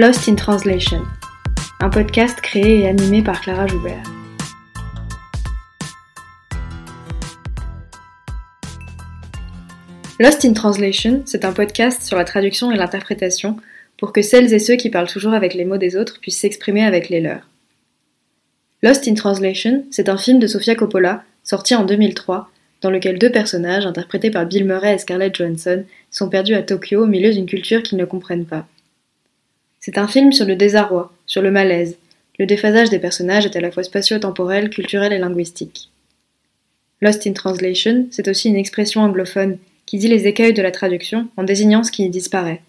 Lost in Translation, un podcast créé et animé par Clara Joubert. Lost in Translation, c'est un podcast sur la traduction et l'interprétation pour que celles et ceux qui parlent toujours avec les mots des autres puissent s'exprimer avec les leurs. Lost in Translation, c'est un film de Sofia Coppola, sorti en 2003, dans lequel deux personnages, interprétés par Bill Murray et Scarlett Johansson, sont perdus à Tokyo au milieu d'une culture qu'ils ne comprennent pas. C'est un film sur le désarroi, sur le malaise. Le déphasage des personnages est à la fois spatio-temporel, culturel et linguistique. Lost in Translation, c'est aussi une expression anglophone qui dit les écueils de la traduction en désignant ce qui y disparaît.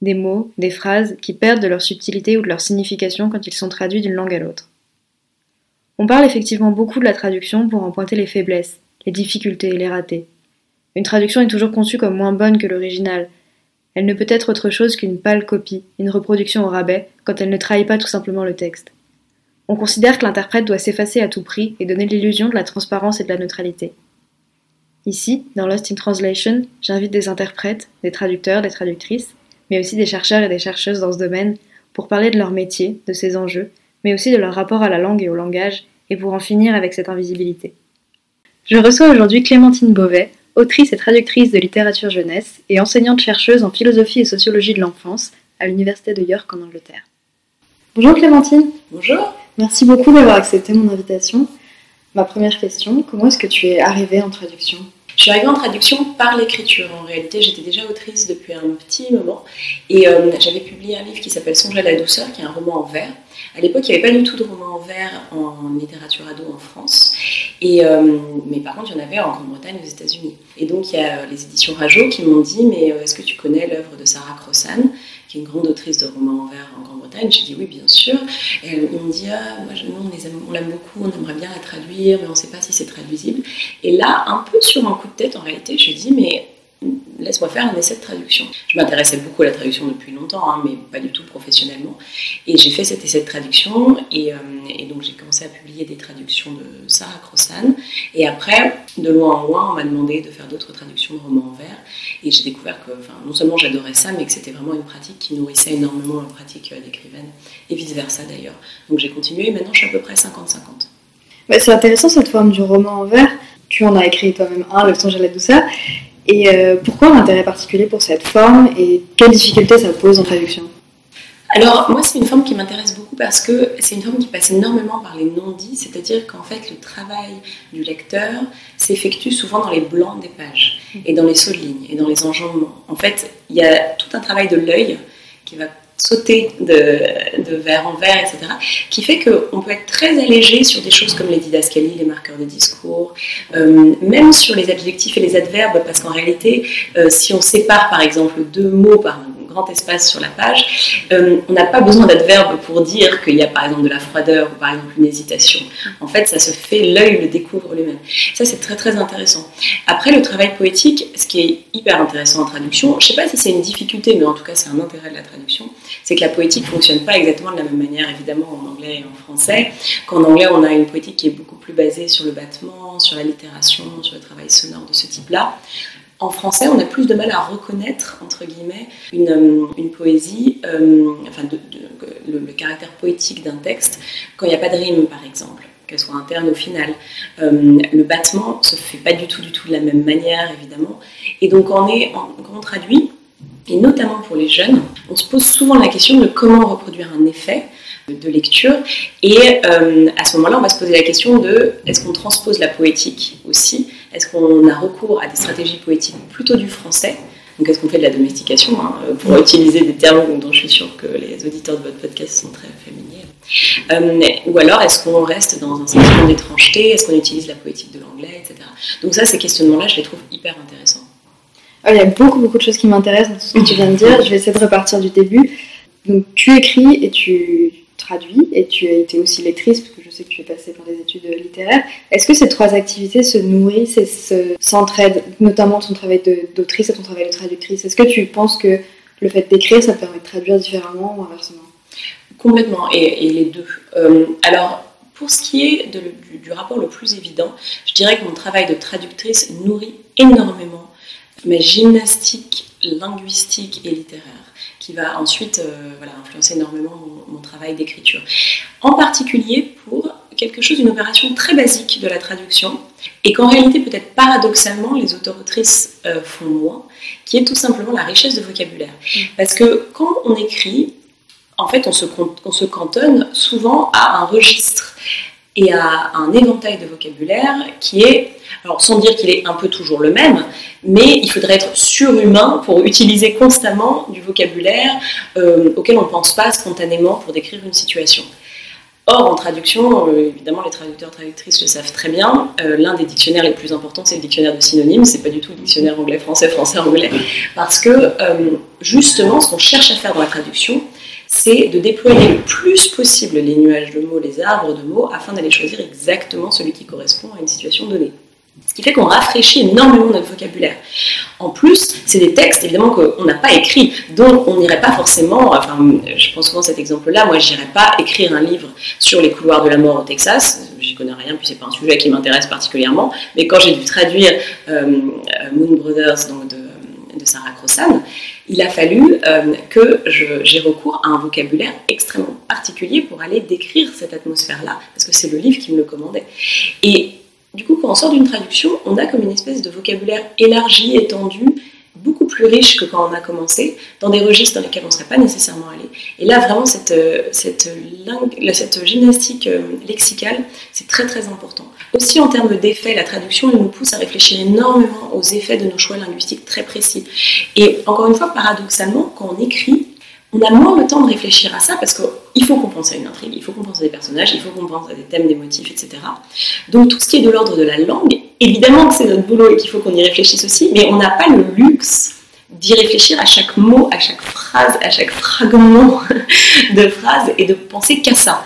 Des mots, des phrases qui perdent de leur subtilité ou de leur signification quand ils sont traduits d'une langue à l'autre. On parle effectivement beaucoup de la traduction pour en pointer les faiblesses, les difficultés et les ratés. Une traduction est toujours conçue comme moins bonne que l'original, elle ne peut être autre chose qu'une pâle copie, une reproduction au rabais, quand elle ne trahit pas tout simplement le texte. On considère que l'interprète doit s'effacer à tout prix et donner l'illusion de la transparence et de la neutralité. Ici, dans Lost in Translation, j'invite des interprètes, des traducteurs, des traductrices, mais aussi des chercheurs et des chercheuses dans ce domaine pour parler de leur métier, de ses enjeux, mais aussi de leur rapport à la langue et au langage, et pour en finir avec cette invisibilité. Je reçois aujourd'hui Clémentine Beauvais, autrice et traductrice de littérature jeunesse et enseignante-chercheuse en philosophie et sociologie de l'enfance à l'Université de York en Angleterre. Bonjour Clémentine. Bonjour. Merci beaucoup d'avoir accepté mon invitation. Ma première question, comment est-ce que tu es arrivée en traduction? Je suis arrivée en traduction par l'écriture. En réalité, j'étais déjà autrice depuis un petit moment et euh, j'avais publié un livre qui s'appelle Songe à la douceur, qui est un roman en vers. À l'époque, il n'y avait pas du tout de roman en vers en littérature ado en France. Et, euh, mais par contre, il y en avait en Grande-Bretagne, aux États-Unis. Et donc, il y a les éditions Rajo qui m'ont dit Mais euh, est-ce que tu connais l'œuvre de Sarah Crossan, qui est une grande autrice de romans en vers en Grande-Bretagne? J'ai dit Oui, bien sûr. Et ils m'ont dit ah, moi, nous, on l'aime beaucoup, on aimerait bien la traduire, mais on ne sait pas si c'est traduisible. Et là, un peu sur un coup de tête, en réalité, je dit Mais laisse-moi faire un essai de traduction. Je m'intéressais beaucoup à la traduction depuis longtemps, hein, mais pas du tout professionnellement. Et j'ai fait cet essai de traduction, et, euh, donc j'ai commencé à publier des traductions de Sarah Crossan. Et après, de loin en loin, on m'a demandé de faire d'autres traductions de romans en vers. Et j'ai découvert que non seulement j'adorais ça, mais que c'était vraiment une pratique qui nourrissait énormément la pratique euh, d'écrivaine, et vice-versa d'ailleurs. Donc j'ai continué, et maintenant je suis à peu près 50-50. c'est intéressant cette forme du roman en vers. Tu en as écrit toi-même un, Le songe à la douceur. Et euh, pourquoi un intérêt particulier pour cette forme et quelles difficultés ça pose en traduction alors, moi, c'est une forme qui m'intéresse beaucoup parce que c'est une forme qui passe énormément par les non-dits, c'est-à-dire qu'en fait, le travail du lecteur s'effectue souvent dans les blancs des pages, et dans les sauts de ligne, et dans les enjambements. En fait, il y a tout un travail de l'œil qui va sauter de, de vers en vers, etc., qui fait qu'on peut être très allégé sur des choses comme les didascalies, les marqueurs de discours, euh, même sur les adjectifs et les adverbes, parce qu'en réalité, euh, si on sépare par exemple deux mots par grand espace sur la page, euh, on n'a pas besoin d'adverbe pour dire qu'il y a par exemple de la froideur ou par exemple une hésitation. En fait, ça se fait, l'œil le découvre lui-même. Ça, c'est très très intéressant. Après, le travail poétique, ce qui est hyper intéressant en traduction, je ne sais pas si c'est une difficulté, mais en tout cas, c'est un intérêt de la traduction, c'est que la poétique ne fonctionne pas exactement de la même manière, évidemment, en anglais et en français. Qu'en anglais, on a une poétique qui est beaucoup plus basée sur le battement, sur la littération, sur le travail sonore de ce type-là. En français, on a plus de mal à reconnaître, guillemets, une, euh, poésie, euh, le, caractère poétique d'un texte, quand il n'y a pas de rime, par exemple, qu'elle soit interne ou finale. Euh, le battement se fait pas du tout, du tout de la même manière, évidemment. Et donc, on est, quand on traduit, et notamment pour les jeunes, on se pose souvent la question de comment reproduire un effet de lecture. Et à ce moment-là, on va se poser la question de est-ce qu'on transpose la poétique aussi? Est-ce qu'on a recours à des stratégies poétiques plutôt du français? Donc, est-ce qu'on fait de la domestication hein, pour utiliser des termes dont je suis sûre que les auditeurs de votre podcast sont très familiers euh, Ou alors, est-ce qu'on reste dans un sentiment d'étrangeté? Est-ce qu'on utilise la poétique de l'anglais, etc. Donc, ça, ces questionnements-là, je les trouve hyper intéressants. Ah, il y a beaucoup, beaucoup de choses qui m'intéressent dans tout ce que tu viens de dire. Je vais essayer de repartir du début. Donc, tu écris et tu, traduit et tu as été aussi lectrice, parce que je sais que tu es passée par des études littéraires. Est-ce que ces trois activités se nourrissent et s'entraident, notamment ton travail d'autrice et ton travail de traductrice? Est-ce que tu penses que le fait d'écrire, ça te permet de traduire différemment ou inversement? Complètement, et, les deux. Euh, alors, pour ce qui est du, du, rapport le plus évident, je dirais que mon travail de traductrice nourrit énormément ma gymnastique linguistique et littéraire qui va ensuite voilà, influencer énormément mon, mon travail d'écriture. En particulier pour quelque chose, une opération très basique de la traduction, et qu'en réalité, peut-être paradoxalement, les auteurs-autrices euh, font moins, qui est tout simplement la richesse de vocabulaire. Mm. Parce que quand on écrit, en fait, on se, on se cantonne souvent à un registre et à un éventail de vocabulaire qui est, alors sans dire qu'il est un peu toujours le même, mais il faudrait être surhumain pour utiliser constamment du vocabulaire euh, auquel on ne pense pas spontanément pour décrire une situation. Or, en traduction, euh, évidemment, les traducteurs traductrices le savent très bien. Euh, l'un des dictionnaires les plus importants, c'est le dictionnaire de synonymes. C'est pas du tout le dictionnaire anglais-français, français-anglais, parce que justement, ce qu'on cherche à faire dans la traduction, c'est de déployer le plus possible les nuages de mots, les arbres de mots, afin d'aller choisir exactement celui qui correspond à une situation donnée. Ce qui fait qu'on rafraîchit énormément notre vocabulaire. En plus, c'est des textes évidemment qu'on n'a pas écrits, donc on n'irait pas forcément, enfin je pense souvent cet exemple-là, moi je n'irais pas écrire un livre sur les couloirs de la mort au Texas, j'y connais rien, puis c'est pas un sujet qui m'intéresse particulièrement, mais quand j'ai dû traduire euh, Moon Brothers donc de, Sarah Crossan, il a fallu euh, que j'ai recours à un vocabulaire extrêmement particulier pour aller décrire cette atmosphère-là, parce que c'est le livre qui me le commandait. Et du coup, quand on sort d'une traduction, on a comme une espèce de vocabulaire élargi, étendu, beaucoup plus riche que quand on a commencé, dans des registres dans lesquels on ne serait pas nécessairement allé. Et là, vraiment, cette, euh, cette, cette gymnastique euh, lexicale, c'est très très important. Aussi en termes d'effets, la traduction, elle nous pousse à réfléchir énormément aux effets de nos choix linguistiques très précis. Et encore une fois, paradoxalement, quand on écrit, on a moins le temps de réfléchir à ça parce qu'il faut qu'on pense à une intrigue, il faut qu'on pense à des personnages, il faut qu'on pense à des thèmes, des motifs, etc. Donc tout ce qui est de l'ordre de la langue, évidemment que c'est notre boulot et qu'il faut qu'on y réfléchisse aussi, mais on n'a pas le luxe d'y réfléchir à chaque mot, à chaque phrase, à chaque fragment de phrase et de penser qu'à ça.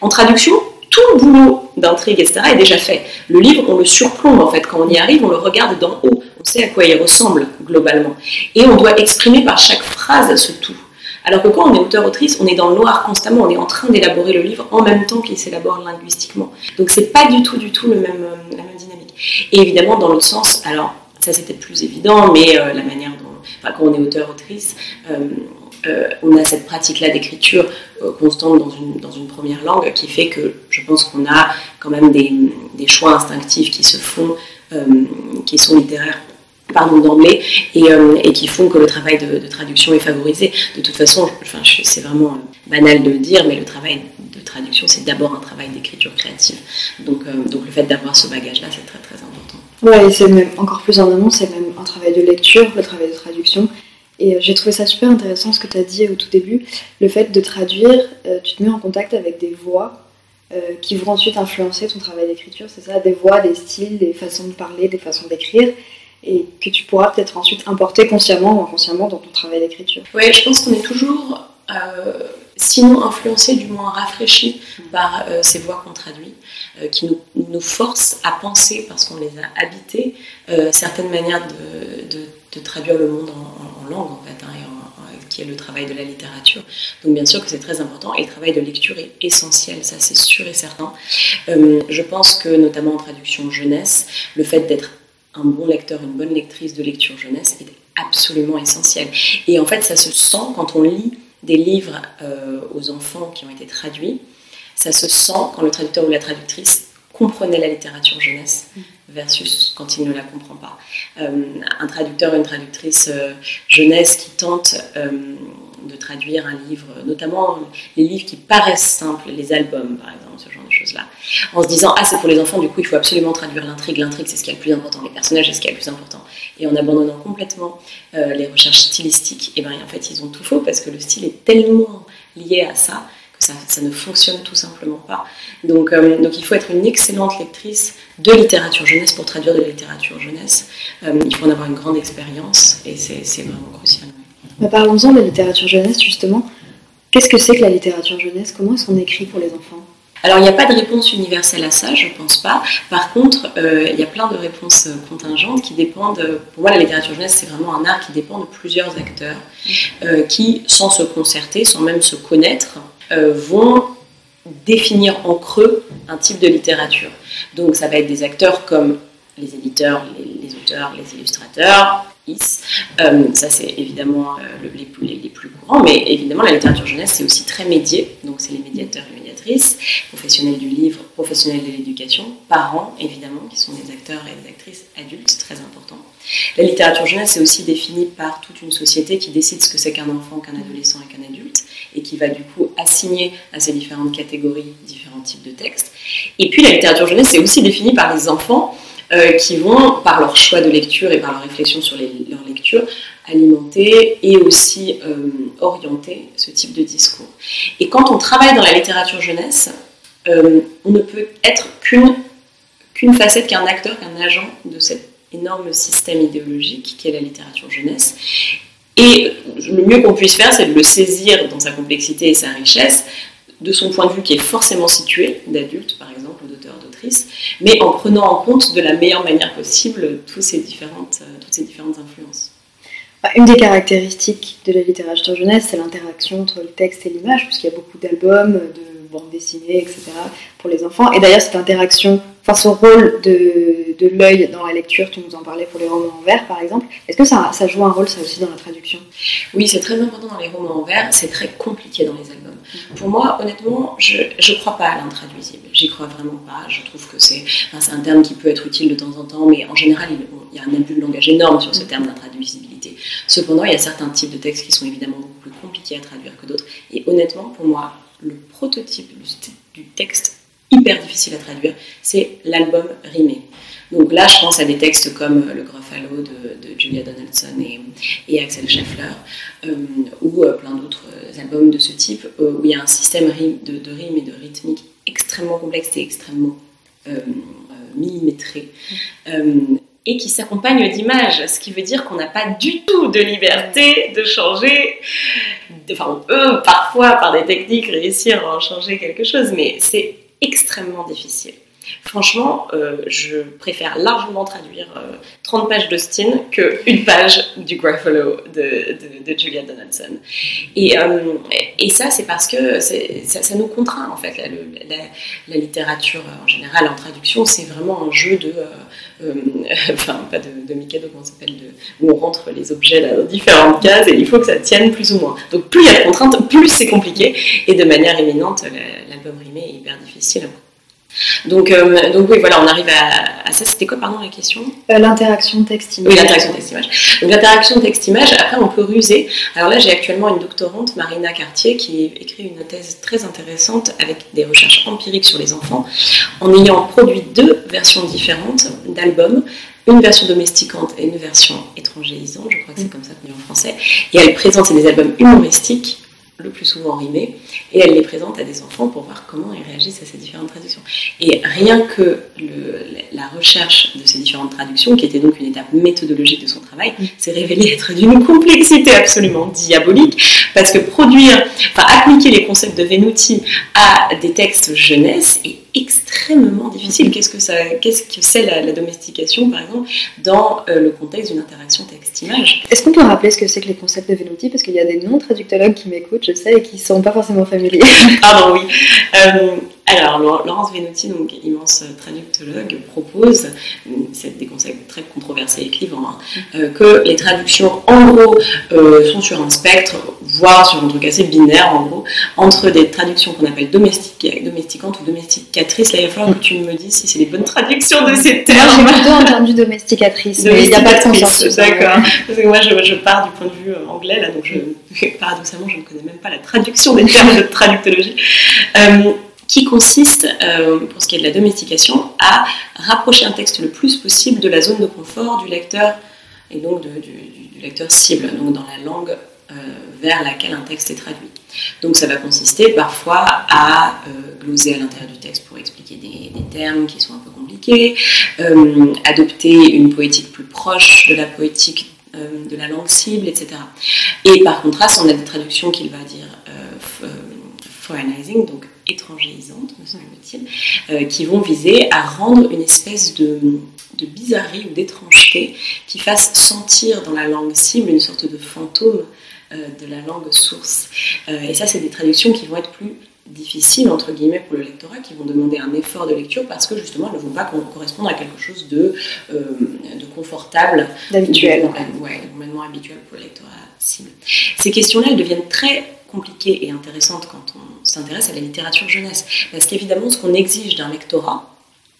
En traduction, tout le boulot d'intrigue, etc., est déjà fait. Le livre, on le surplombe en fait. Quand on y arrive, on le regarde d'en haut. On sait à quoi il ressemble globalement. Et on doit exprimer par chaque phrase ce tout. Alors que quand on est auteur-autrice, on est dans le noir constamment, on est en train d'élaborer le livre en même temps qu'il s'élabore linguistiquement. Donc c'est pas du tout, du tout le même, euh, même. Et évidemment, dans l'autre sens, alors ça c'était plus évident, mais euh, la manière dont, enfin, quand on est auteur-autrice, euh, on a cette pratique-là d'écriture constante dans une, dans une première langue qui fait que je pense qu'on a quand même des, des, choix instinctifs qui se font, qui sont littéraires pardon, d'emblée et, euh, qui font que le travail de, traduction est favorisé. De toute façon, enfin, c'est vraiment euh, banal de le dire, mais le travail de traduction, c'est d'abord un travail d'écriture créative. Donc, euh, donc le fait d'avoir ce bagage-là, c'est très très important. Ouais, c'est même encore plus en amont, c'est même un travail de lecture, le travail de traduction. Et j'ai trouvé ça super intéressant ce que tu as dit au tout début, le fait de traduire, tu te mets en contact avec des voix qui vont ensuite influencer ton travail d'écriture, c'est ça, des voix, des styles, des façons de parler, des façons d'écrire et que tu pourras peut-être ensuite importer consciemment ou inconsciemment dans ton travail d'écriture. Oui, je pense qu'on est toujours, euh, sinon influencé, du moins rafraîchi par euh, ces voix qu'on traduit, euh, qui nous, nous, forcent à penser, parce qu'on les a habitées, certaines manières de, de, traduire le monde en, langue, en fait, hein, qui est le travail de la littérature. Donc bien sûr que c'est très important et le travail de lecture est essentiel, ça c'est sûr et certain. je pense que notamment en traduction jeunesse, le fait d'être un bon lecteur, une bonne lectrice de lecture jeunesse est absolument essentiel. Et en fait, ça se sent quand on lit des livres euh, aux enfants qui ont été traduits, ça se sent quand le traducteur ou la traductrice comprenait la littérature jeunesse versus quand il ne la comprend pas. Euh, un traducteur ou une traductrice euh, jeunesse qui tente de traduire un livre, notamment les livres qui paraissent simples, les albums par exemple, ce genre de choses-là, en se disant ah c'est pour les enfants, du coup il faut absolument traduire l'intrigue, l'intrigue c'est ce qui est le plus important, les personnages c'est ce qui est le plus important, et en abandonnant complètement euh, les recherches stylistiques, et bien en fait ils ont tout faux parce que le style est tellement lié à ça que ça, ça ne fonctionne tout simplement pas. Donc, euh, donc il faut être une excellente lectrice de littérature jeunesse pour traduire de la littérature jeunesse. Euh, il faut en avoir une grande expérience et c'est vraiment crucial. Parlons-en de la littérature jeunesse, justement. Qu'est-ce que c'est que la littérature jeunesse? Comment est-ce qu'on écrit pour les enfants? Alors, il n'y a pas de réponse universelle à ça, je ne pense pas. Par contre, euh, il y a plein de réponses contingentes qui dépendent. Pour moi, la littérature jeunesse, c'est vraiment un art qui dépend de plusieurs acteurs euh, qui, sans se concerter, sans même se connaître, euh, vont définir en creux un type de littérature. Donc, ça va être des acteurs comme les éditeurs, les, auteurs, les illustrateurs, is. Euh, ça, c'est évidemment euh, les, les, plus courants, mais évidemment, la littérature jeunesse, c'est aussi très médié. Donc, c'est les médiateurs et médiatrices, professionnels du livre, professionnels de l'éducation, parents, évidemment, qui sont des acteurs et des actrices adultes, très importants. La littérature jeunesse, c'est aussi définie par toute une société qui décide ce que c'est qu'un enfant, qu'un adolescent et qu'un adulte, et qui va du coup assigner à ces différentes catégories différents types de textes. Et puis, la littérature jeunesse, c'est aussi définie par les enfants euh, qui vont, par leur choix de lecture et par leur réflexion sur leur lecture, alimenter et aussi euh, orienter ce type de discours. Et quand on travaille dans la littérature jeunesse, euh, on ne peut être qu'une qu'une facette, qu'un acteur, qu'un agent de cet énorme système idéologique qui est la littérature jeunesse. Et le mieux qu'on puisse faire, c'est de le saisir dans sa complexité et sa richesse, de son point de vue qui est forcément situé, d'adulte mais en prenant en compte de la meilleure manière possible toutes ces différentes, euh, toutes ces différentes influences. Bah, une des caractéristiques de la littérature jeunesse, c'est l'interaction entre le texte et l'image, puisqu'il y a beaucoup d'albums, de bandes dessinées, etc. pour les enfants. Et d'ailleurs, cette interaction enfin son rôle de, de l'œil dans la lecture, tu nous en parlais pour les romans en vers par exemple. Est-ce que ça, ça, joue un rôle ça aussi dans la traduction? Oui, c'est très important dans les romans en vers, c'est très compliqué dans les albums. Pour moi, honnêtement, je ne crois pas à l'intraduisible. J'y crois vraiment pas. Je trouve que c'est enfin, un terme qui peut être utile de temps en temps, mais en général, il, y a un abus de langage énorme sur ce terme d'intraduisibilité. Cependant, il y a certains types de textes qui sont évidemment beaucoup plus compliqués à traduire que d'autres. Et honnêtement, pour moi, le prototype du texte hyper difficile à traduire, c'est l'album rimé. Donc là, je pense à des textes comme Le Gruffalo de, de Julia Donaldson et, Axel Scheffler, euh, ou euh, plein d'autres albums de ce type, euh, où il y a un système de, de rime et de rythmique extrêmement complexe et extrêmement millimétré. Et qui s'accompagne d'images, ce qui veut dire qu'on n'a pas du tout de liberté de changer. Enfin, on peut parfois, par des techniques, réussir à en changer quelque chose, mais c'est extrêmement difficile. Franchement, euh, je préfère largement traduire 30 euh, pages d'Austin qu'une page du Gruffalo de, de, Julia Donaldson. Et, euh, et ça, c'est parce que ça, nous contraint, en fait. La, la, littérature, en général, en traduction, c'est vraiment un jeu de... enfin, pas de, de Mikado, comment s'appelle Où on rentre les objets dans différentes cases et il faut que ça tienne plus ou moins. Donc, plus il y a de contraintes, plus c'est compliqué. Et de manière éminente, l'album rimé est hyper difficile. Donc, euh, donc oui, voilà, on arrive à, ça. C'était quoi, pardon, la question? Euh, L'interaction texte-image. Oui, l'interaction texte-image. Donc l'interaction texte-image, après on peut ruser. Alors là, j'ai actuellement une doctorante, Marina Cartier, qui écrit une thèse très intéressante avec des recherches empiriques sur les enfants, en ayant produit deux versions différentes d'albums une version domesticante et une version étrangérisante, je crois que c'est comme ça dit en français. Et elle présente des albums humoristiques le plus souvent rimés, et elle les présente à des enfants pour voir comment ils réagissent à ces différentes traductions. Et rien que la recherche de ces différentes traductions, qui était donc une étape méthodologique de son travail, mm. s'est révélée être d'une complexité absolument diabolique, parce que produire, enfin appliquer les concepts de Venuti à des textes jeunesse est extrêmement difficile. Qu'est-ce que ça, qu'est-ce que c'est la, domestication, par exemple, dans euh, le contexte d'une interaction texte-image? Est-ce qu'on peut rappeler ce que c'est que les concepts de Venuti Parce qu'il y a des non-traductologues qui m'écoutent, je sais, et qui ne sont pas forcément familiers. Pardon, oui. Euh, alors, Laurence Venuti, donc immense traductologue, propose, c'est des concepts très controversés et clivants, hein, euh, que les traductions, en gros, sont sur un spectre, voire sur un truc assez binaire, en gros, entre des traductions qu'on appelle domesticantes ou domesticatrices. Là, il va falloir que tu me dises si c'est les bonnes traductions de ces termes. J'ai plutôt entendu domesticatrice, mais il n'y a pas de consensus. D'accord. Parce que moi, je, pars du point de vue anglais, là, donc je, paradoxalement, je ne connais même pas la traduction des termes de traductologie. Euh, qui consiste, euh, pour ce qui est de la domestication, à rapprocher un texte le plus possible de la zone de confort du lecteur et donc du, lecteur cible, donc dans la langue euh, vers laquelle un texte est traduit. Donc ça va consister parfois à euh, gloser à l'intérieur du texte pour expliquer des, termes qui sont un peu compliqués, adopter une poétique plus proche de la poétique de la langue cible, etc. Et par contraste, on a des traductions qu'il va dire foreignizing, donc étrangérisantes, me semble-t-il, euh, qui vont viser à rendre une espèce de, bizarrerie ou d'étrangeté qui fasse sentir dans la langue cible une sorte de fantôme euh, de la langue source. Euh, et ça, c'est des traductions qui vont être plus difficiles, entre guillemets, pour le lectorat, qui vont demander un effort de lecture parce que justement, elles ne vont pas correspondre à quelque chose de, euh, de confortable. D'habituel. Oui, complètement habituel pour le lectorat cible. Ces questions-là, elles deviennent très compliquées et intéressantes quand on s'intéresse à la littérature jeunesse. Parce qu'évidemment, ce qu'on exige d'un lectorat,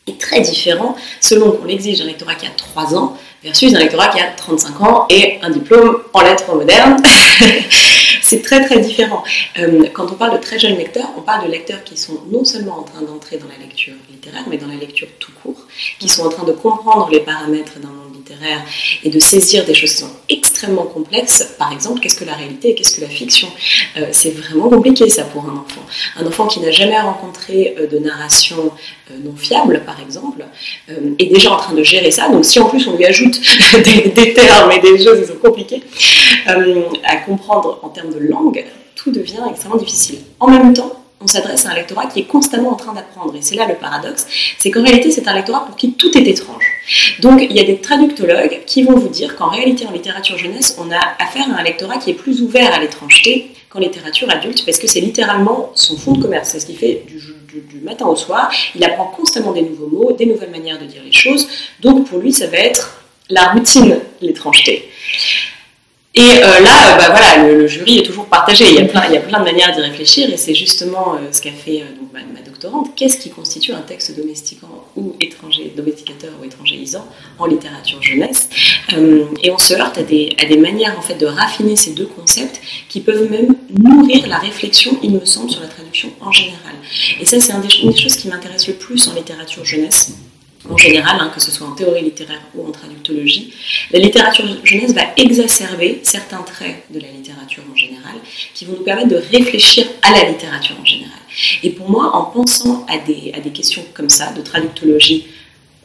est très différent selon qu'on l'exige d'un lectorat qui a 3 ans versus un lectorat qui a 35 ans et un diplôme en lettres modernes. c'est très très différent. Euh, quand on parle de très jeunes lecteurs, on parle de lecteurs qui sont non seulement en train d'entrer dans la lecture littéraire, mais dans la lecture tout court, qui sont en train de comprendre les paramètres d'un et de saisir des choses qui sont extrêmement complexes. Par exemple, qu'est-ce que la réalité et qu'est-ce que la fiction? Euh, C'est vraiment compliqué ça pour un enfant. Un enfant qui n'a jamais rencontré euh, de narration non fiable, par exemple, est déjà en train de gérer ça. Donc si en plus on lui ajoute des, termes et des choses qui sont compliquées à comprendre en termes de langue, tout devient extrêmement difficile. En même temps, on s'adresse à un lectorat qui est constamment en train d'apprendre. Et c'est là le paradoxe, c'est qu'en réalité, c'est un lectorat pour qui tout est étrange. Donc, il y a des traductologues qui vont vous dire qu'en réalité, en littérature jeunesse, on a affaire à un lectorat qui est plus ouvert à l'étrangeté qu'en littérature adulte, parce que c'est littéralement son fond de commerce. C'est ce qu'il fait du, du, matin au soir. Il apprend constamment des nouveaux mots, des nouvelles manières de dire les choses. Donc, pour lui, ça va être la routine, l'étrangeté. Et euh, là, bah, voilà, le, jury est toujours partagé. Il y a plein, il y a plein de manières d'y réfléchir, et c'est justement euh, ce qu'a fait euh, donc, ma, doctorante. Qu'est-ce qui constitue un texte domestiquant ou étranger, domesticateur ou étrangéisant en littérature jeunesse? Et on se heurte à des, à des manières en fait de raffiner ces deux concepts qui peuvent même nourrir la réflexion, il me semble, sur la traduction en général. Et ça, c'est une des choses qui m'intéresse le plus en littérature jeunesse en général, hein, que ce soit en théorie littéraire ou en traductologie, la littérature jeunesse va exacerber certains traits de la littérature en général qui vont nous permettre de réfléchir à la littérature en général. Et pour moi, en pensant à des, à des questions comme ça, de traductologie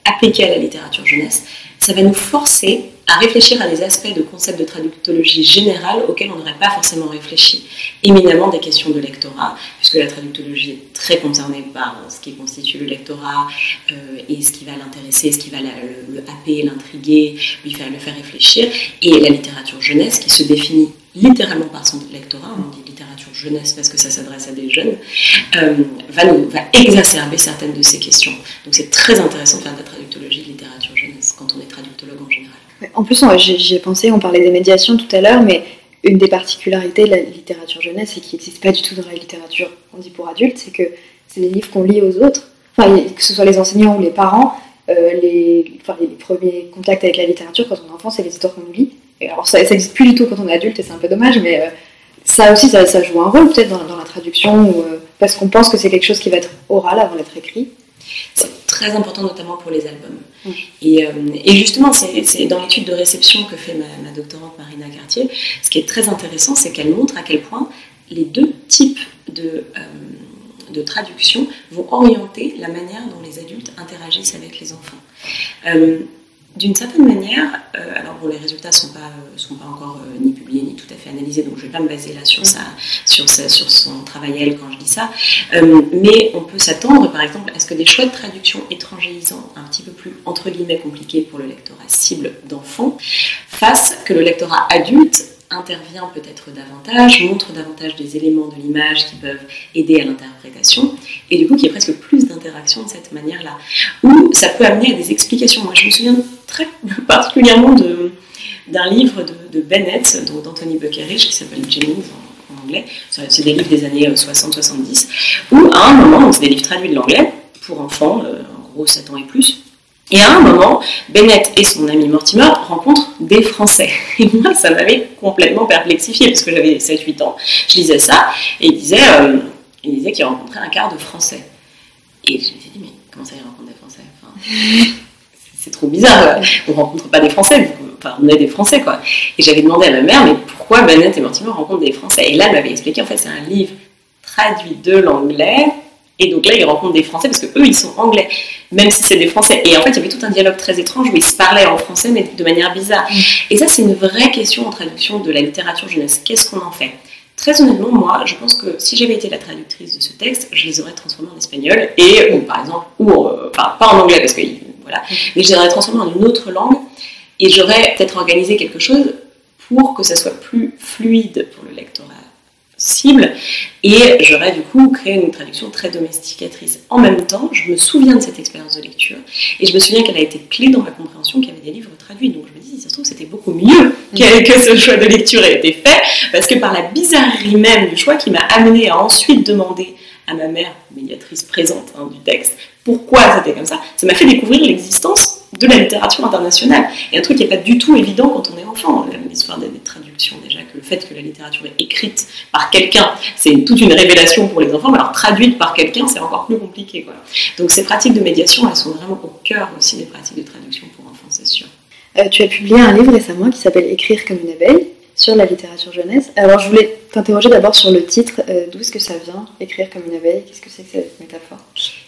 appliquée à la littérature jeunesse, ça va nous forcer à réfléchir à des aspects de concepts de traductologie générale auxquels on n'aurait pas forcément réfléchi. Éminemment des questions de lectorat, puisque la traductologie est très concernée par ce qui constitue le lectorat euh, et ce qui va l'intéresser, ce qui va le, happer, l'intriguer, lui faire, le faire réfléchir, et la littérature jeunesse qui se définit littéralement par son lectorat, on dit littérature jeunesse parce que ça s'adresse à des jeunes, euh, va, nous, va exacerber certaines de ces questions. Donc c'est très intéressant de faire de la traductologie de littérature jeunesse quand on est traductologue en général. En plus, j'y ai pensé, on parlait des médiations tout à l'heure, mais une des particularités de la littérature jeunesse et qui n'existe pas du tout dans la littérature, on dit pour adultes, c'est que c'est les livres qu'on lit aux autres, que ce soit les enseignants ou les parents, euh, les, premiers contacts avec la littérature quand on est enfant, c'est les histoires qu'on lit. Alors ça n'existe plus du tout quand on est adulte et c'est un peu dommage, mais euh, ça aussi, ça, joue un rôle peut-être dans, la traduction, euh, parce qu'on pense que c'est quelque chose qui va être oral avant d'être écrit. Très important notamment pour les albums. Euh, et, justement, c'est dans l'étude de réception que fait ma, doctorante Marina Cartier, ce qui est très intéressant, c'est qu'elle montre à quel point les deux types de, euh, de traduction vont orienter la manière dont les adultes interagissent avec les enfants. Euh, d'une certaine manière, alors bon, les résultats ne sont pas, sont pas encore ni publiés ni tout à fait analysés, donc je ne vais pas me baser là sur, sur, sur son travail elle quand je dis ça, mais on peut s'attendre par exemple à ce que des choix de traduction étrangéisants un petit peu plus entre guillemets compliqués pour le lectorat cible d'enfants fassent que le lectorat adulte intervient peut-être davantage, montre davantage des éléments de l'image qui peuvent aider à l'interprétation, et du coup qu'il y ait presque plus d'interaction de cette manière-là. Ou ça peut amener à des explications. Moi je me souviens très particulièrement d'un livre de, Bennett, d'Anthony Buckerich, qui s'appelle Jennings en, anglais, c'est des livres des années 60-70, où à un moment, c'est des livres traduits de l'anglais, pour enfants, euh, en gros 7 ans et plus, et à un moment, Bennett et son ami Mortimer rencontrent des Français. Et moi, ça m'avait complètement perplexifié parce que j'avais 7-8 ans. Je lisais ça et il disait, euh, qu'il rencontrait un quart de Français. Et je me suis dit, mais comment ça, il rencontre des Français C'est trop bizarre. On ne rencontre pas des Français, enfin, on est des Français, quoi. Et j'avais demandé à ma mère, mais pourquoi Bennett et Mortimer rencontrent des Français? Et là, elle m'avait expliqué, en fait, c'est un livre traduit de l'anglais et donc là, ils rencontrent des Français parce que eux, ils sont anglais, même si c'est des Français. Et en fait, il y avait tout un dialogue très étrange où ils se parlaient en français, mais de manière bizarre. Mm. Et ça, c'est une vraie question en traduction de la littérature jeunesse. Qu'est-ce qu'on en fait? Très honnêtement, moi, je pense que si j'avais été la traductrice de ce texte, je les aurais transformés en espagnol et, ou, par exemple, ou, euh, enfin, pas en anglais parce que voilà, mm. mais je les aurais transformés en une autre langue et j'aurais peut-être organisé quelque chose pour que ça soit plus fluide pour le lectorat cible et j'aurais du coup créé une traduction très domesticatrice. En même temps, je me souviens de cette expérience de lecture et je me souviens qu'elle a été clé dans ma compréhension qu'il y avait des livres traduits. Donc je me dis, si ça se trouve, c'était beaucoup mieux que ce choix de lecture ait été fait parce que par la bizarrerie même du choix qui m'a amené à ensuite demander à ma mère, médiatrice présente hein, du texte, pourquoi c'était comme ça, ça m'a fait découvrir l'existence de la littérature internationale. Et un truc qui n'est pas du tout évident quand on est enfant, l'histoire des, traductions déjà, que le fait que la littérature est écrite par quelqu'un, c'est toute une révélation pour les enfants, mais alors traduite par quelqu'un, c'est encore plus compliqué. Quoi. Donc ces pratiques de médiation, elles sont vraiment au cœur aussi des pratiques de traduction pour enfants, c'est sûr. Euh, tu as publié un livre récemment qui s'appelle Écrire comme une abeille sur la littérature jeunesse. Alors je voulais t'interroger d'abord sur le titre, euh, d'où est-ce que ça vient, écrire comme une abeille, qu'est-ce que c'est cette métaphore?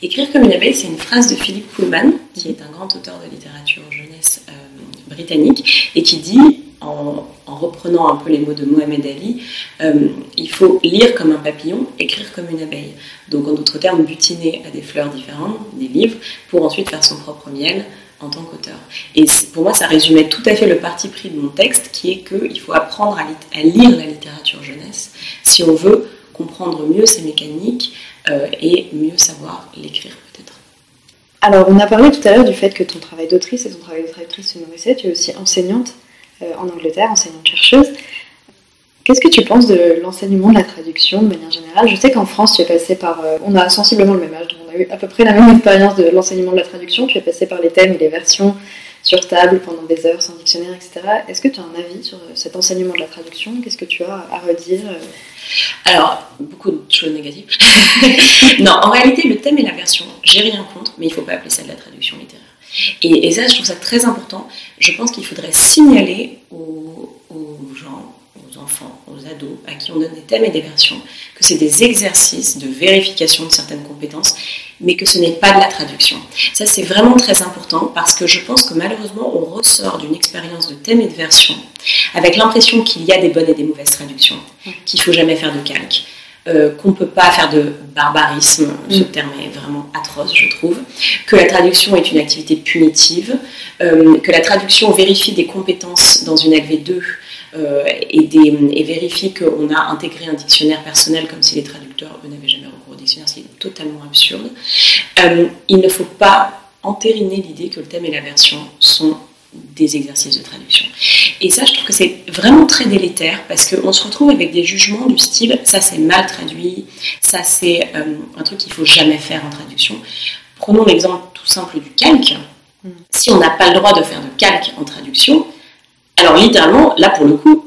Écrire comme une abeille, c'est une phrase de Philip Pullman, qui est un grand auteur de littérature jeunesse euh, britannique, et qui dit, en, reprenant un peu les mots de Mohamed Ali, euh, il faut lire comme un papillon, écrire comme une abeille. Donc en d'autres termes, butiner à des fleurs différentes, des livres, pour ensuite faire son propre miel, en tant qu'auteur. Et pour moi, ça résumait tout à fait le parti pris de mon texte, qui est qu'il faut apprendre à, lire la littérature jeunesse si on veut comprendre mieux ses mécaniques euh, et mieux savoir l'écrire peut-être. Alors, on a parlé tout à l'heure du fait que ton travail d'autrice et ton travail de traductrice se nourrissaient. Tu es aussi enseignante euh, en Angleterre, enseignante-chercheuse. Qu'est-ce que tu penses de l'enseignement de la traduction de manière générale? Je sais qu'en France, tu es passé par. Euh, on a sensiblement le même âge, donc on a eu à peu près la même expérience de l'enseignement de la traduction. Tu es passé par les thèmes et les versions sur table pendant des heures sans dictionnaire, etc. Est-ce que tu as un avis sur euh, cet enseignement de la traduction? Qu'est-ce que tu as à redire euh? Alors, beaucoup de choses négatives. non, en réalité, le thème et la version, j'ai rien contre, mais il ne faut pas appeler ça de la traduction littéraire. Et, ça, je trouve ça très important. Je pense qu'il faudrait signaler aux gens enfants, aux ados, à qui on donne des thèmes et des versions, que c'est des exercices de vérification de certaines compétences, mais que ce n'est pas de la traduction. Ça, c'est vraiment très important parce que je pense que malheureusement, on ressort d'une expérience de thème et de version avec l'impression qu'il y a des bonnes et des mauvaises traductions, qu'il ne faut jamais faire de calque. Euh, qu'on ne peut pas faire de barbarisme, ce mm. terme est vraiment atroce, je trouve, que la traduction est une activité punitive, euh, que la traduction vérifie des compétences dans une LV2 euh, et, et, vérifie qu'on a intégré un dictionnaire personnel comme si les traducteurs, eux, n'avaient jamais recours au dictionnaire, ce qui est totalement absurde. Euh, il ne faut pas entériner l'idée que le thème et la version sont des exercices de traduction. Et ça, je trouve que c'est vraiment très délétère parce qu'on se retrouve avec des jugements du style ça c'est mal traduit, ça c'est euh, un truc qu'il faut jamais faire en traduction. Prenons l'exemple tout simple du calque. Mm. Si on n'a pas le droit de faire de calque en traduction, alors littéralement, là pour le coup,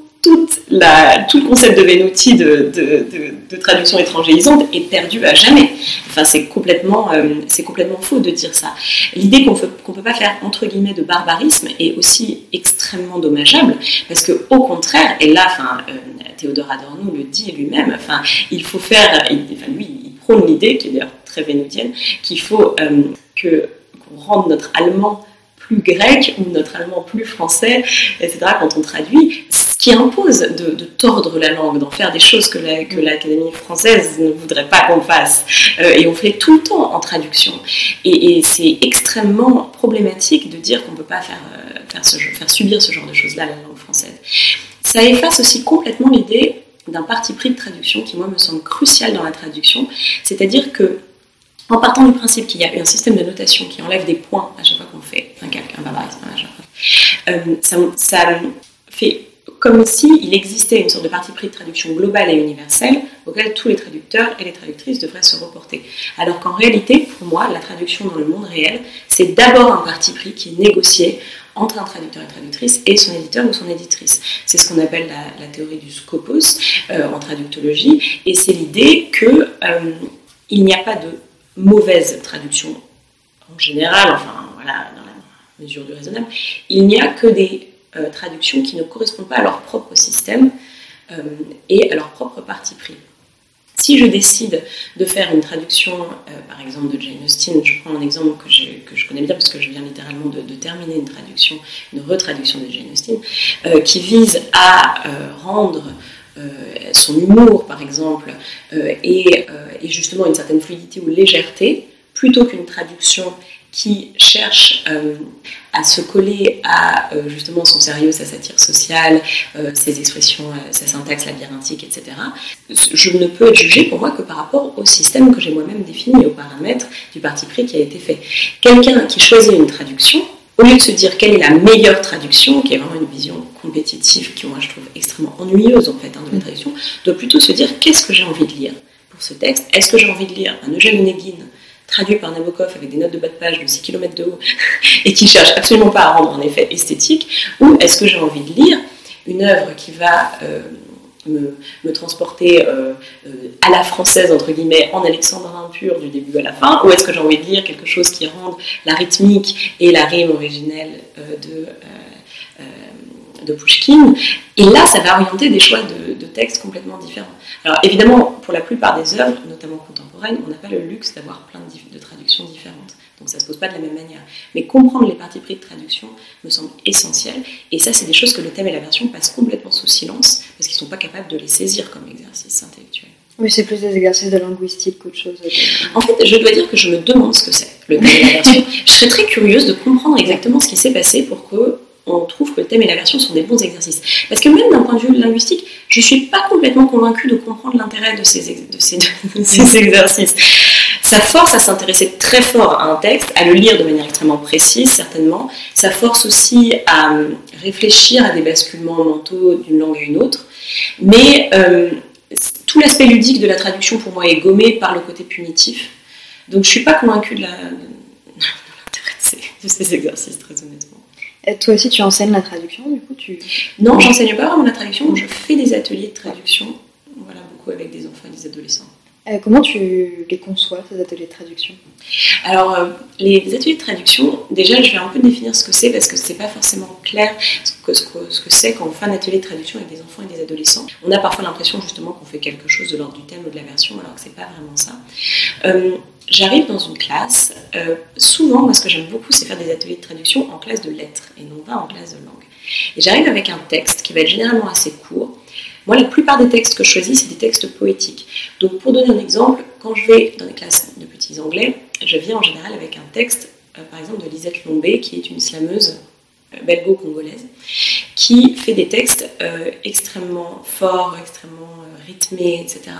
tout le concept de Venotti de, traduction étrangérisante est perdu à jamais. Enfin, c'est complètement, euh, complètement faux de dire ça. L'idée qu'on ne peut pas faire entre guillemets de barbarisme est aussi extrêmement dommageable parce que au contraire, et là, enfin, euh, Théodore Adorno le dit lui-même, enfin, il faut faire, enfin, lui, il prône l'idée qui est d'ailleurs très vénotienne, qu'il faut euh, que qu'on rende notre allemand plus grec ou notre allemand plus français, etc., quand on traduit, ce qui impose de, tordre la langue, d'en faire des choses que l'Académie française ne voudrait pas qu'on fasse. Euh, et on fait tout le temps en traduction. Et, c'est extrêmement problématique de dire qu'on ne peut pas faire, euh, faire, ce, faire subir ce genre de choses-là à la langue française. Ça efface aussi complètement l'idée d'un parti pris de traduction qui, moi, me semble crucial dans la traduction, c'est-à-dire que en partant du principe qu'il y a un système de notation qui enlève des points à chaque fois qu'on fait un calque, un barbarisme, euh, ça, fait comme s'il existait une sorte de parti pris de traduction globale et universelle auquel tous les traducteurs et les traductrices devraient se reporter. Alors qu'en réalité, pour moi, la traduction dans le monde réel, c'est d'abord un parti pris qui est négocié entre un traducteur et traductrice et son éditeur ou son éditrice. C'est ce qu'on appelle la, théorie du scopus euh, en traductologie, et c'est l'idée qu'il euh, n'y a pas de mauvaise traduction en général, enfin voilà, dans la mesure du raisonnable, il n'y a que des euh, traductions qui ne correspondent pas à leur propre système euh, et à leur propre parti pris. Si je décide de faire une traduction, euh, par exemple de Jane Austen, je prends un exemple que, que, je connais bien parce que je viens littéralement de, terminer une traduction, une retraduction de Jane Austen, qui vise à rendre son humour, par exemple, et, et, justement une certaine fluidité ou légèreté, plutôt qu'une traduction qui cherche euh, à se coller à euh, justement son sérieux, sa satire sociale, euh, ses expressions, sa syntaxe labyrinthique, etc., je ne peux être jugée pour moi que par rapport au système que j'ai moi-même défini et aux paramètres du parti pris qui a été fait. Quelqu'un qui choisit une traduction, au lieu de se dire quelle est la meilleure traduction, qui est vraiment une vision compétitive, qui moi je trouve extrêmement ennuyeuse en fait hein, de la traduction, doit plutôt se dire qu'est-ce que j'ai envie de lire pour ce texte? Est-ce que j'ai envie de lire un Eugène Onegin traduit par Nabokov avec des notes de bas de page de 6 km de haut et qui cherche absolument pas à rendre un effet esthétique, ou est-ce que j'ai envie de lire une œuvre qui va euh, me, transporter euh, euh, à la française, entre guillemets, en alexandrin pur du début à la fin, ou est-ce que j'ai envie de lire quelque chose qui rende la rythmique et la rime originelle de de Pushkin. Et là, ça va orienter des choix de, de, textes complètement différents. Alors évidemment, pour la plupart des œuvres, notamment contemporaines, on n'a pas le luxe d'avoir plein de, traductions différentes. Donc ça ne se pose pas de la même manière. Mais comprendre les parties pris de traduction me semble essentiel. Et ça, c'est des choses que le thème et la version passent complètement sous silence parce qu'ils ne sont pas capables de les saisir comme exercice intellectuel. Oui, c'est plus des exercices de linguistique qu'autre chose. En fait, je dois dire que je me demande ce que c'est, le thème et la version. je serais très curieuse de comprendre exactement ce qui s'est passé pour que on trouve que le thème et la version sont des bons exercices. Parce que même d'un point de vue linguistique, je ne suis pas complètement convaincue de comprendre l'intérêt de ces, de, ces, exercices. Ça force à s'intéresser très fort à un texte, à le lire de manière extrêmement précise, certainement. Ça force aussi à euh, réfléchir à des basculements mentaux d'une langue à une autre. Mais euh, tout l'aspect ludique de la traduction, pour moi, est gommé par le côté punitif. Donc je ne suis pas convaincue de l'intérêt de, de ces exercices, très honnêtement. Et toi aussi, tu enseignes la traduction, du coup tu... Non, j'enseigne pas vraiment la traduction, je fais des ateliers de traduction, voilà, beaucoup avec des enfants et des adolescents. Euh, comment tu les conçois, ces ateliers de traduction? Alors, euh, les ateliers de traduction, déjà, je vais un peu définir ce que c'est parce que c'est pas forcément clair ce que c'est quand on fait un atelier de traduction avec des enfants et des adolescents. On a parfois l'impression justement qu'on fait quelque chose de l'ordre du thème ou de la version, alors que c'est pas vraiment ça. Euh, J'arrive dans une classe, souvent, moi ce que j'aime beaucoup, c'est faire des ateliers de traduction en classe de lettres et non pas en classe de langue. J'arrive avec un texte qui va être généralement assez court, moi, la plupart des textes que je choisis, c'est des textes poétiques. Donc, pour donner un exemple, quand je vais dans des classes de petits anglais, je viens en général avec un texte, euh, par exemple, de Lisette Lombé, qui est une slameuse euh, belgo-congolaise, qui fait des textes euh, extrêmement forts, extrêmement rythmés, etc.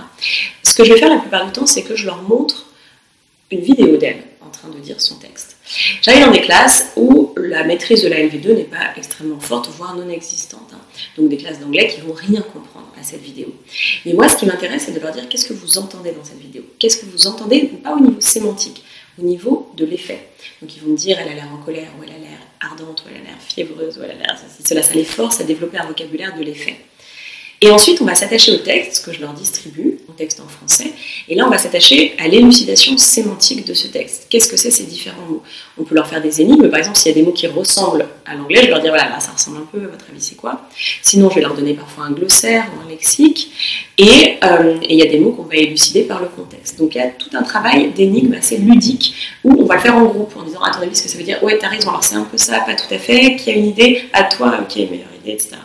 Ce que je vais faire la plupart du temps, c'est que je leur montre une vidéo d'elle en train de dire son texte. J'arrive dans des classes où la maîtrise de la LV2 n'est pas extrêmement forte, voire non existante. Hein. Donc des classes d'anglais qui vont rien comprendre à cette vidéo. Mais moi, ce qui m'intéresse, c'est de leur dire qu'est-ce que vous entendez dans cette vidéo. Qu'est-ce que vous entendez, pas au niveau sémantique, au niveau de l'effet. Donc ils vont me dire, elle a l'air en colère, ou elle a l'air ardente, ou elle a l'air fiévreuse, ou elle a l'air... Cela, ça les force à développer un vocabulaire de l'effet. Et ensuite, on va s'attacher au texte que je leur distribue, au texte en français. Et là, on va s'attacher à l'élucidation sémantique de ce texte. Qu'est-ce que c'est ces différents mots? On peut leur faire des énigmes. Par exemple, s'il y a des mots qui ressemblent à l'anglais, je vais leur dire voilà, là, ça ressemble un peu, à votre avis, c'est quoi? Sinon, je vais leur donner parfois un glossaire ou un lexique. Et, euh, et il y a des mots qu'on va élucider par le contexte. Donc, il y a tout un travail d'énigmes assez ludique où on va le faire en groupe en disant à ton avis, ce que ça veut dire? Ouais, t'as raison, alors c'est un peu ça, pas tout à fait. Qui a une idée? À toi, ok, meilleure idée, etc.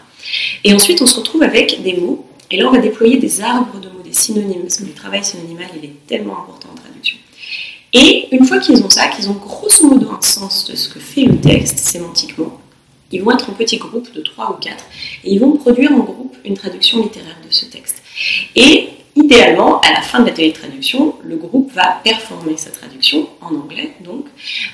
Et ensuite, on se retrouve avec des mots. Et là, on va déployer des arbres de mots, des synonymes, parce que le travail synonymal, il est tellement important en traduction. Et une fois qu'ils ont ça, qu'ils ont grosso modo un sens de ce que fait le texte sémantiquement, ils vont être en petits groupes de 3 ou 4 et ils vont produire en groupe une traduction littéraire de ce texte. Et idéalement, à la fin de l'atelier de traduction, le groupe va performer sa traduction en anglais, donc,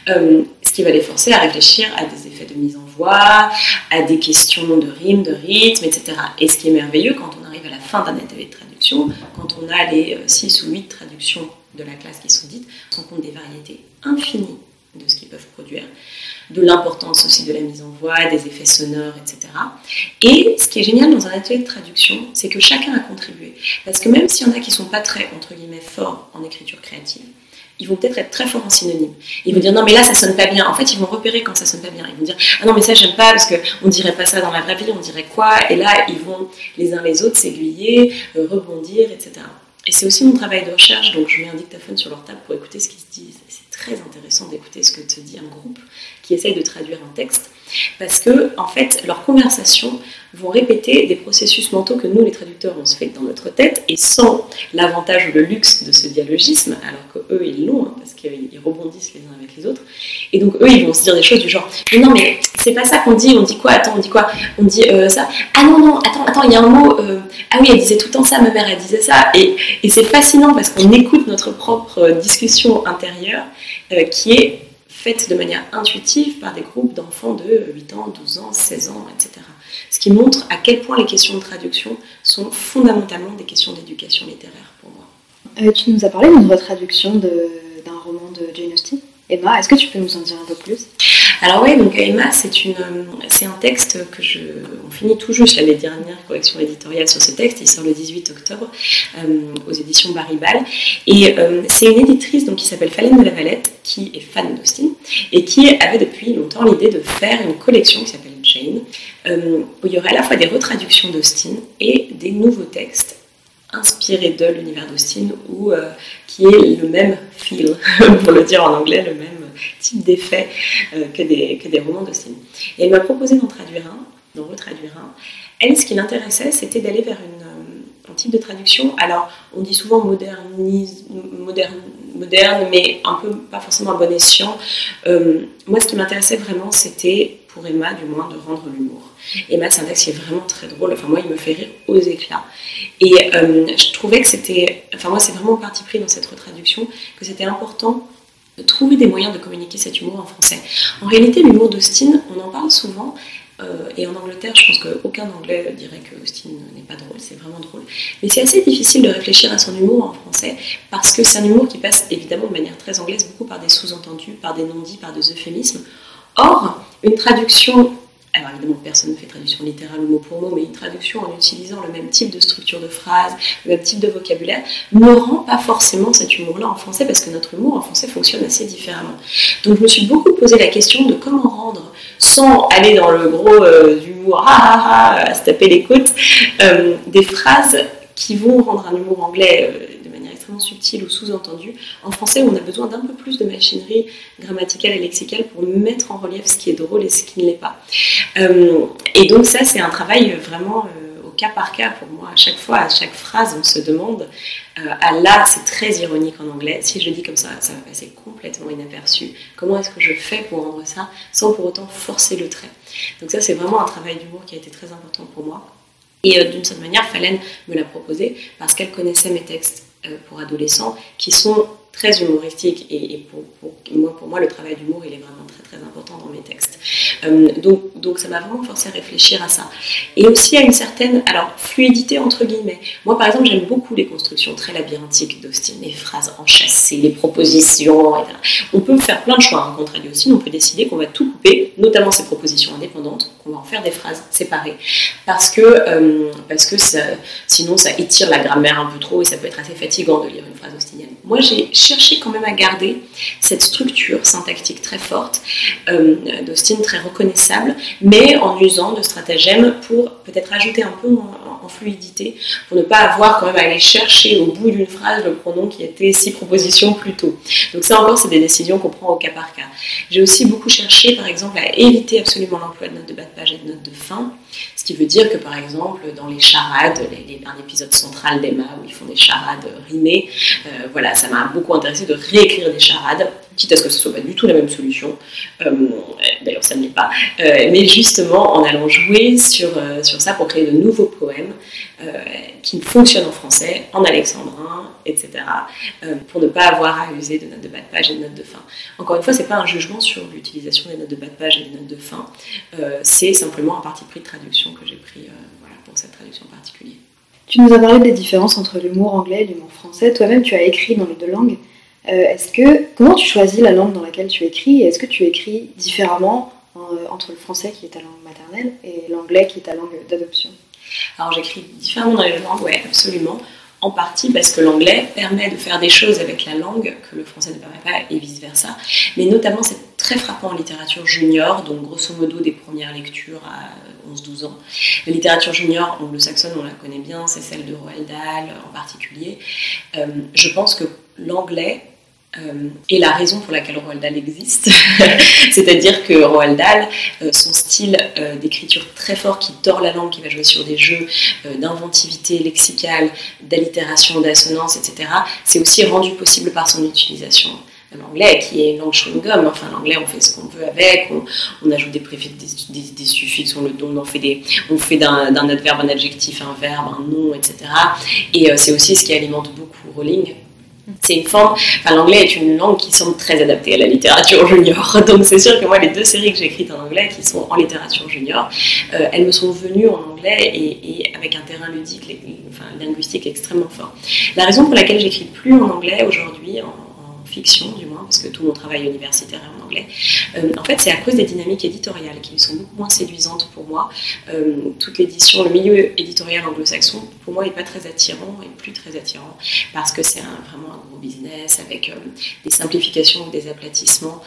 euh, ce qui va les forcer à réfléchir à des effets de mise en voix, à des questions de rime, de rythme, etc. Et ce qui est merveilleux quand on arrive à la fin d'un atelier de traduction, quand on a les 6 euh, ou 8 traductions de la classe qui sont dites, on compte des variétés infinies de ce qu'ils peuvent produire, de l'importance aussi de la mise en voix, des effets sonores, etc. Et ce qui est génial dans un atelier de traduction, c'est que chacun a contribué. Parce que même s'il y en a qui ne sont pas très, entre guillemets, forts en écriture créative, ils vont peut-être être très forts en synonyme. Ils vont dire non mais là ça sonne pas bien. En fait ils vont repérer quand ça sonne pas bien. Ils vont dire ah non mais ça j'aime pas parce que on dirait pas ça dans la vraie vie, on dirait quoi? Et là ils vont les uns les autres s'aiguiller, euh, rebondir, etc. Et c'est aussi mon travail de recherche, donc je mets un dictaphone sur leur table pour écouter ce qu'ils se disent. Très intéressant d'écouter ce que te dit un groupe qui essaye de traduire un texte. Parce que, en fait, leurs conversations vont répéter des processus mentaux que nous, les traducteurs, on se fait dans notre tête, et sans l'avantage ou le luxe de ce dialogisme, alors qu'eux, ils l'ont, hein, parce qu'ils rebondissent les uns avec les autres. Et donc, eux, ils vont se dire des choses du genre Mais non, mais c'est pas ça qu'on dit, on dit quoi Attends, on dit quoi On dit euh, ça. Ah non, non, attends, attends, il y a un mot. Euh, ah oui, elle disait tout le temps ça, ma mère, elle disait ça. Et, c'est fascinant parce qu'on écoute notre propre discussion intérieure euh, qui est faite de manière intuitive par des groupes d'enfants de 8 ans, 12 ans, 16 ans, etc. Ce qui montre à quel point les questions de traduction sont fondamentalement des questions d'éducation littéraire pour moi. Euh, tu nous as parlé d'une retraduction d'un roman de Jane Austen? Emma, est-ce que tu peux nous en dire un peu plus? Alors oui, donc Emma, c'est un texte que je, on finit tout juste les dernières corrections éditoriales sur ce texte. Il sort le 18 octobre euh, aux éditions Baribal, et euh, c'est une éditrice donc qui s'appelle Falène de la Valette, qui est fan d'Austin et qui avait depuis longtemps l'idée de faire une collection qui s'appelle Jane, euh, où il y aurait à la fois des retraductions d'Austin et des nouveaux textes inspiré de l'univers d'Austin ou euh, qui est le même feel, pour le dire en anglais, le même type d'effet euh, que, des, que des romans d'Austin. Et elle m'a proposé d'en traduire un, d'en retraduire un. Elle, ce qui l'intéressait, c'était d'aller vers une, euh, un type de traduction. Alors, on dit souvent modernise, moderne, moderne, mais un peu pas forcément à bon escient. moi, ce qui m'intéressait vraiment, c'était, pour Emma du moins, de rendre l'humour. Emma, c'est un texte qui est vraiment très drôle. Enfin, moi, il me fait rire aux éclats. Et euh, je trouvais que c'était. Enfin, moi, c'est vraiment parti pris dans cette retraduction que c'était important de trouver des moyens de communiquer cet humour en français. En réalité, l'humour d'Austin, on en parle souvent. Euh, et en Angleterre, je pense qu'aucun Anglais dirait que Austin n'est pas drôle, c'est vraiment drôle. Mais c'est assez difficile de réfléchir à son humour en français parce que c'est un humour qui passe évidemment de manière très anglaise, beaucoup par des sous-entendus, par des non-dits, par des euphémismes. Or, une traduction alors évidemment, personne ne fait traduction littérale mot pour mot, mais une traduction en utilisant le même type de structure de phrase, le même type de vocabulaire, ne rend pas forcément cet humour-là en français, parce que notre humour en français fonctionne assez différemment. Donc je me suis beaucoup posé la question de comment rendre, sans aller dans le gros euh, humour, ah ah ah, à se taper les côtes, euh, des phrases qui vont rendre un humour anglais euh, subtil ou sous-entendu. En français, on a besoin d'un peu plus de machinerie grammaticale et lexicale pour mettre en relief ce qui est drôle et ce qui ne l'est pas. Euh, et donc ça, c'est un travail vraiment euh, au cas par cas pour moi. À chaque fois, à chaque phrase, on se demande, euh, ah là, c'est très ironique en anglais. Si je dis comme ça, ça va passer complètement inaperçu. Comment est-ce que je fais pour rendre ça sans pour autant forcer le trait? Donc ça, c'est vraiment un travail d'humour qui a été très important pour moi. Et d'une certaine manière, Falène me l'a proposé parce qu'elle connaissait mes textes euh, pour adolescents qui sont très humoristiques et, pour, moi, le travail d'humour il est vraiment très très important dans mes textes. Euh, donc, donc ça m'a vraiment forcé à réfléchir à ça. Et aussi à une certaine alors fluidité entre guillemets. Moi par exemple j'aime beaucoup les constructions très labyrinthiques d'Austin les phrases enchâssées les propositions etc. on peut faire plein de choix hein, contre aussi on peut décider qu'on va tout couper notamment ces propositions indépendantes qu'on va en faire des phrases séparées. Parce que euh, parce que sinon ça étire la grammaire un peu trop et ça peut être assez fatigant de lire une phrase austinienne moi j'ai chercher quand même à garder cette structure syntactique très forte euh, d'Austin, très reconnaissable, mais en usant de stratagèmes pour peut-être ajouter un peu en, fluidité, pour ne pas avoir quand même à aller chercher au bout d'une phrase le pronom qui était six propositions plus tôt. Donc ça encore, c'est des décisions qu'on prend au cas par cas. J'ai aussi beaucoup cherché, par exemple, à éviter absolument l'emploi de notes de bas de page et de notes de fin, ce qui veut dire que, par exemple, dans les charades, les, un épisode central d'Emma où ils font des charades rimées, euh, voilà, ça m'a beaucoup intéressé de réécrire des charades, quitte à ce que ce soit pas du tout la même solution. Euh, d'ailleurs, ça ne l'est pas. Euh, mais justement, en allant jouer sur, sur ça pour créer de nouveaux poèmes qui fonctionnent en français, en alexandrin, etc., pour ne pas avoir à user de notes de bas de page et de notes de fin. Encore une fois, c'est pas un jugement sur l'utilisation des notes de bas de page et des notes de fin, c'est simplement un parti pris de traduction que j'ai pris voilà, pour cette traduction particulière. Tu nous as parlé des différences entre l'humour anglais et l'humour français. Toi-même, tu as écrit dans les deux langues. Euh, est-ce que comment tu choisis la langue dans laquelle tu écris et est-ce que tu écris différemment euh, entre le français qui est ta langue maternelle et l'anglais qui est ta langue d'adoption? Alors j'écris différemment dans les langues, oui, absolument. En partie parce que l'anglais permet de faire des choses avec la langue que le français ne permet pas et vice versa. Mais notamment, c'est très frappant en littérature junior, donc grosso modo des premières lectures à 11-12 ans. La littérature junior anglo-saxonne, on la connaît bien, c'est celle de Roald Dahl en particulier. Euh, je pense que l'anglais et la raison pour laquelle Roald Dahl existe. C'est-à-dire que Roald Dahl, son style d'écriture très fort qui tord la langue, qui va jouer sur des jeux d'inventivité lexicale, d'allitération, d'assonance, etc., c'est aussi rendu possible par son utilisation l'anglais qui est une langue chewing-gum. Enfin, l'anglais, on fait ce qu'on veut avec, on, ajoute des préfixes, des, suffixes, on, le, on, fait, des, on fait d'un adverbe un adjectif, un verbe, un nom, etc. Et euh, c'est aussi ce qui alimente beaucoup Rowling. C'est une forme, enfin l'anglais est une langue qui semble très adaptée à la littérature junior. Donc c'est sûr que moi les deux séries que j'ai écrites en anglais qui sont en littérature junior, euh, elles me sont venues en anglais et, avec un terrain ludique, enfin linguistique extrêmement fort. La raison pour laquelle j'écris plus en anglais aujourd'hui, fiction du moins, parce que tout mon travail universitaire est en anglais. Euh, en fait, c'est à cause des dynamiques éditoriales qui sont beaucoup moins séduisantes pour moi. Euh, toute l'édition, le milieu éditorial anglo-saxon, pour moi, n'est pas très attirant et plus très attirant parce que c'est vraiment un gros business avec euh, des simplifications ou des aplatissements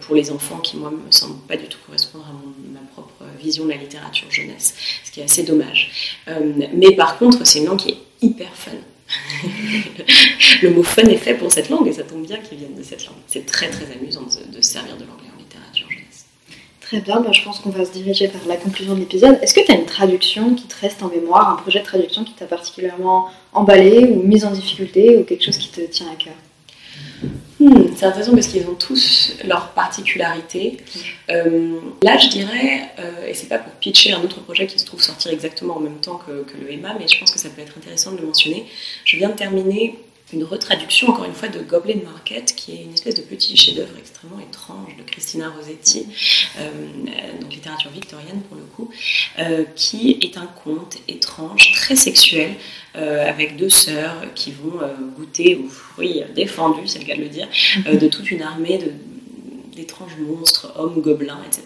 pour les enfants qui, moi, me semblent pas du tout correspondre à ma propre vision de la littérature jeunesse, ce qui est assez dommage. mais par contre, c'est une langue qui est hyper fun. le mot fun est fait pour cette langue et ça tombe bien qu'il vienne de cette langue. C'est très très amusant de, se servir de l'anglais en littérature jeunesse. Très bien, bah, je pense qu'on va se diriger vers la conclusion de l'épisode. Est-ce que tu as une traduction qui te reste en mémoire, un projet de traduction qui t'a particulièrement emballé ou mis en difficulté ou quelque chose qui te tient à cœur? Hmm, c'est intéressant parce qu'ils ont tous leurs particularités. Euh, là, je dirais, euh, et c'est pas pour pitcher un autre projet qui se trouve sortir exactement en même temps que, le EMA, mais je pense que ça peut être intéressant de le mentionner. Je viens de terminer une retraduction, encore une fois, de Goblin Market, qui est une espèce de petit chef-d'œuvre extrêmement étrange de Christina Rossetti, euh, donc littérature victorienne pour le coup, qui est un conte étrange, très sexuel, euh, avec deux sœurs qui vont euh, goûter aux fruits défendus, c'est le cas de le dire, euh, de toute une armée d'étranges monstres, hommes, gobelins, etc.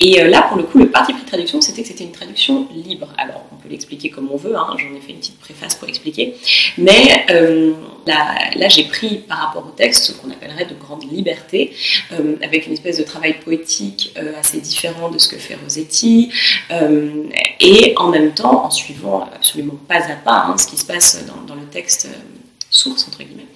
Et là, pour le coup, le parti pris de traduction, c'était que c'était une traduction libre. Alors, on peut l'expliquer comme on veut, hein, j'en ai fait une petite préface pour expliquer. Mais là, j'ai pris par rapport au texte ce qu'on appellerait de grande liberté, avec une espèce de travail poétique assez différent de ce que fait Rossetti, et en même temps en suivant absolument pas à pas hein, ce qui se passe dans, le texte euh, source, entre guillemets.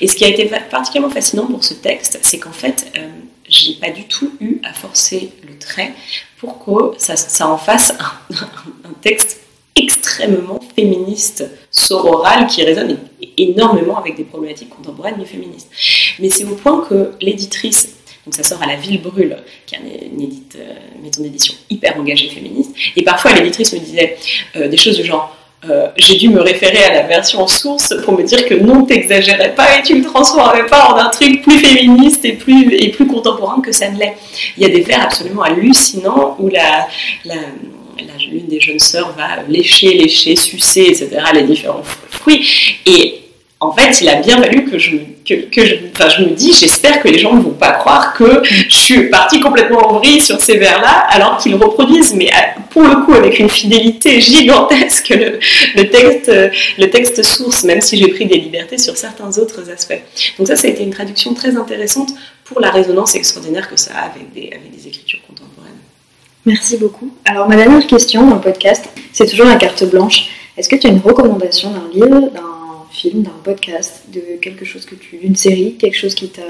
Et ce qui a été particulièrement fascinant pour ce texte, c'est qu'en fait, euh, j'ai pas du tout eu à forcer le trait pour que ça, en fasse un, texte extrêmement féministe, sororal, qui résonne énormément avec des problématiques contemporaines mais féministes. Mais c'est au point que l'éditrice donc ça sort à La Ville Brûle, qui est une, euh, maison d'édition hyper engagée féministe. Et parfois l'éditrice me disait euh, des choses du genre euh, j'ai dû me référer à la version source pour me dire que non, t'exagérais pas et tu ne transformais pas en un truc plus féministe et plus, et plus contemporain que ça ne l'est. Il y a des vers absolument hallucinants où la, la l'une des jeunes sœurs va lécher, lécher, sucer, etc., les différents fruits. Et en fait, il a bien fallu que je, que, je, enfin, je me dis, j'espère que les gens ne vont pas croire que je suis partie complètement en vrille sur ces vers-là, alors qu'ils reproduisent, mais pour le coup avec une fidélité gigantesque, le, le, texte, le texte source, même si j'ai pris des libertés sur certains autres aspects. Donc ça, ça a été une traduction très intéressante pour la résonance extraordinaire que ça a avec des, avec des écritures contemporaines. Merci beaucoup. Alors ma dernière question dans le podcast, c'est toujours la carte blanche. Est-ce que tu as une recommandation d'un livre, d'un film, d'un podcast, de quelque chose que tu. d'une série, quelque chose qui t'a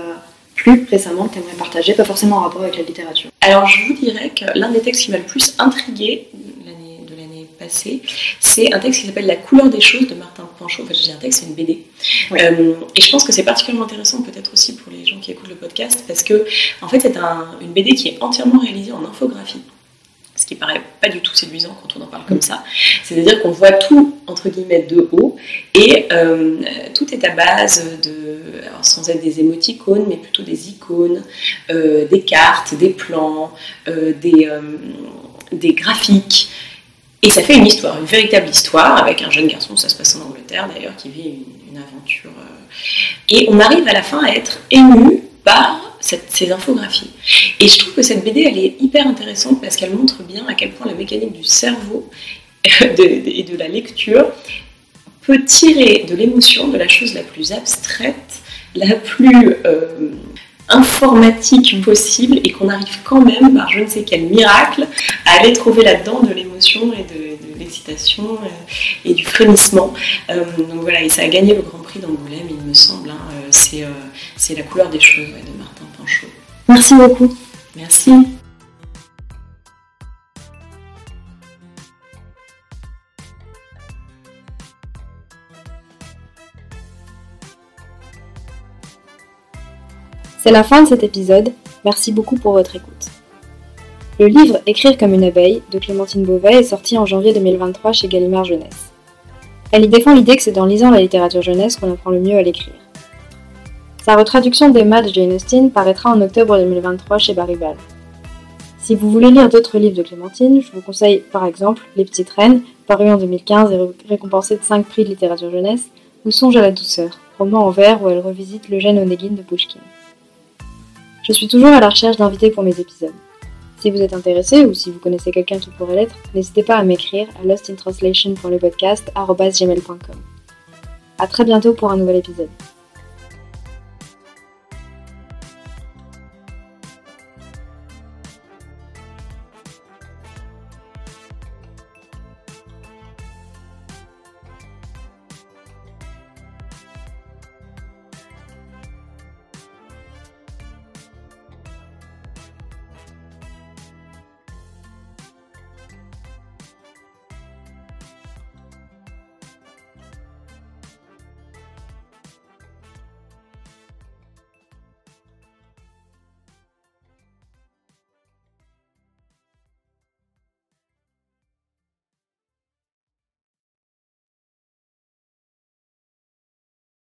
plu récemment, que tu aimerais partager, pas forcément en rapport avec la littérature Alors je vous dirais que l'un des textes qui m'a le plus intrigué de l'année passée, c'est un texte qui s'appelle La couleur des choses de Martin Panchaud. Enfin, je dis un texte, c'est une BD. Euh, et je pense que c'est particulièrement intéressant, peut-être aussi pour les gens qui écoutent le podcast, parce que en fait, c'est un, une BD qui est entièrement réalisée en infographie qui paraît pas du tout séduisant quand on en parle comme ça. C'est-à-dire qu'on voit tout, entre guillemets, de haut, et euh, tout est à base de, sans être des émoticônes, mais plutôt des icônes, euh, des cartes, des plans, euh, des, des graphiques. Et ça fait une histoire, une véritable histoire, avec un jeune garçon, ça se passe en Angleterre d'ailleurs, qui vit une aventure. et on arrive à la fin à être ému par ces infographies. Et je trouve que cette BD, elle est hyper intéressante parce qu'elle montre bien à quel point la mécanique du cerveau et de la lecture peut tirer de l'émotion de la chose la plus abstraite, la plus euh, informatique possible et qu'on arrive quand même, par je ne sais quel miracle, à aller trouver là-dedans de l'émotion et de, l'excitation. et du frémissement. donc voilà, et ça a gagné le Grand Prix d'Angoulême, il me semble. Hein. c'est la couleur des choses de Martin Merci beaucoup. Merci. C'est la fin de cet épisode, merci beaucoup pour votre écoute. Le livre Écrire comme une abeille de Clémentine Beauvais est sorti en janvier 2023 chez Gallimard Jeunesse. Elle y défend l'idée que c'est en lisant la littérature jeunesse qu'on apprend le mieux à l'écrire. Sa retraduction d'Emma de Jane Austen paraîtra en octobre 2023 chez Baribal. Si vous voulez lire d'autres livres de Clémentine, je vous conseille par exemple Les Petites Reines, paru en 2015 et récompensé de 5 prix de littérature jeunesse, ou Songe à la douceur, roman en vers où elle revisite le gène Onegin de Pushkin. Je suis toujours à la recherche d'invités pour mes épisodes. Si vous êtes intéressé ou si vous connaissez quelqu'un qui pourrait l'être, n'hésitez pas à m'écrire à lostintranslation.lepodcast.gmail.com. A très bientôt pour un nouvel épisode.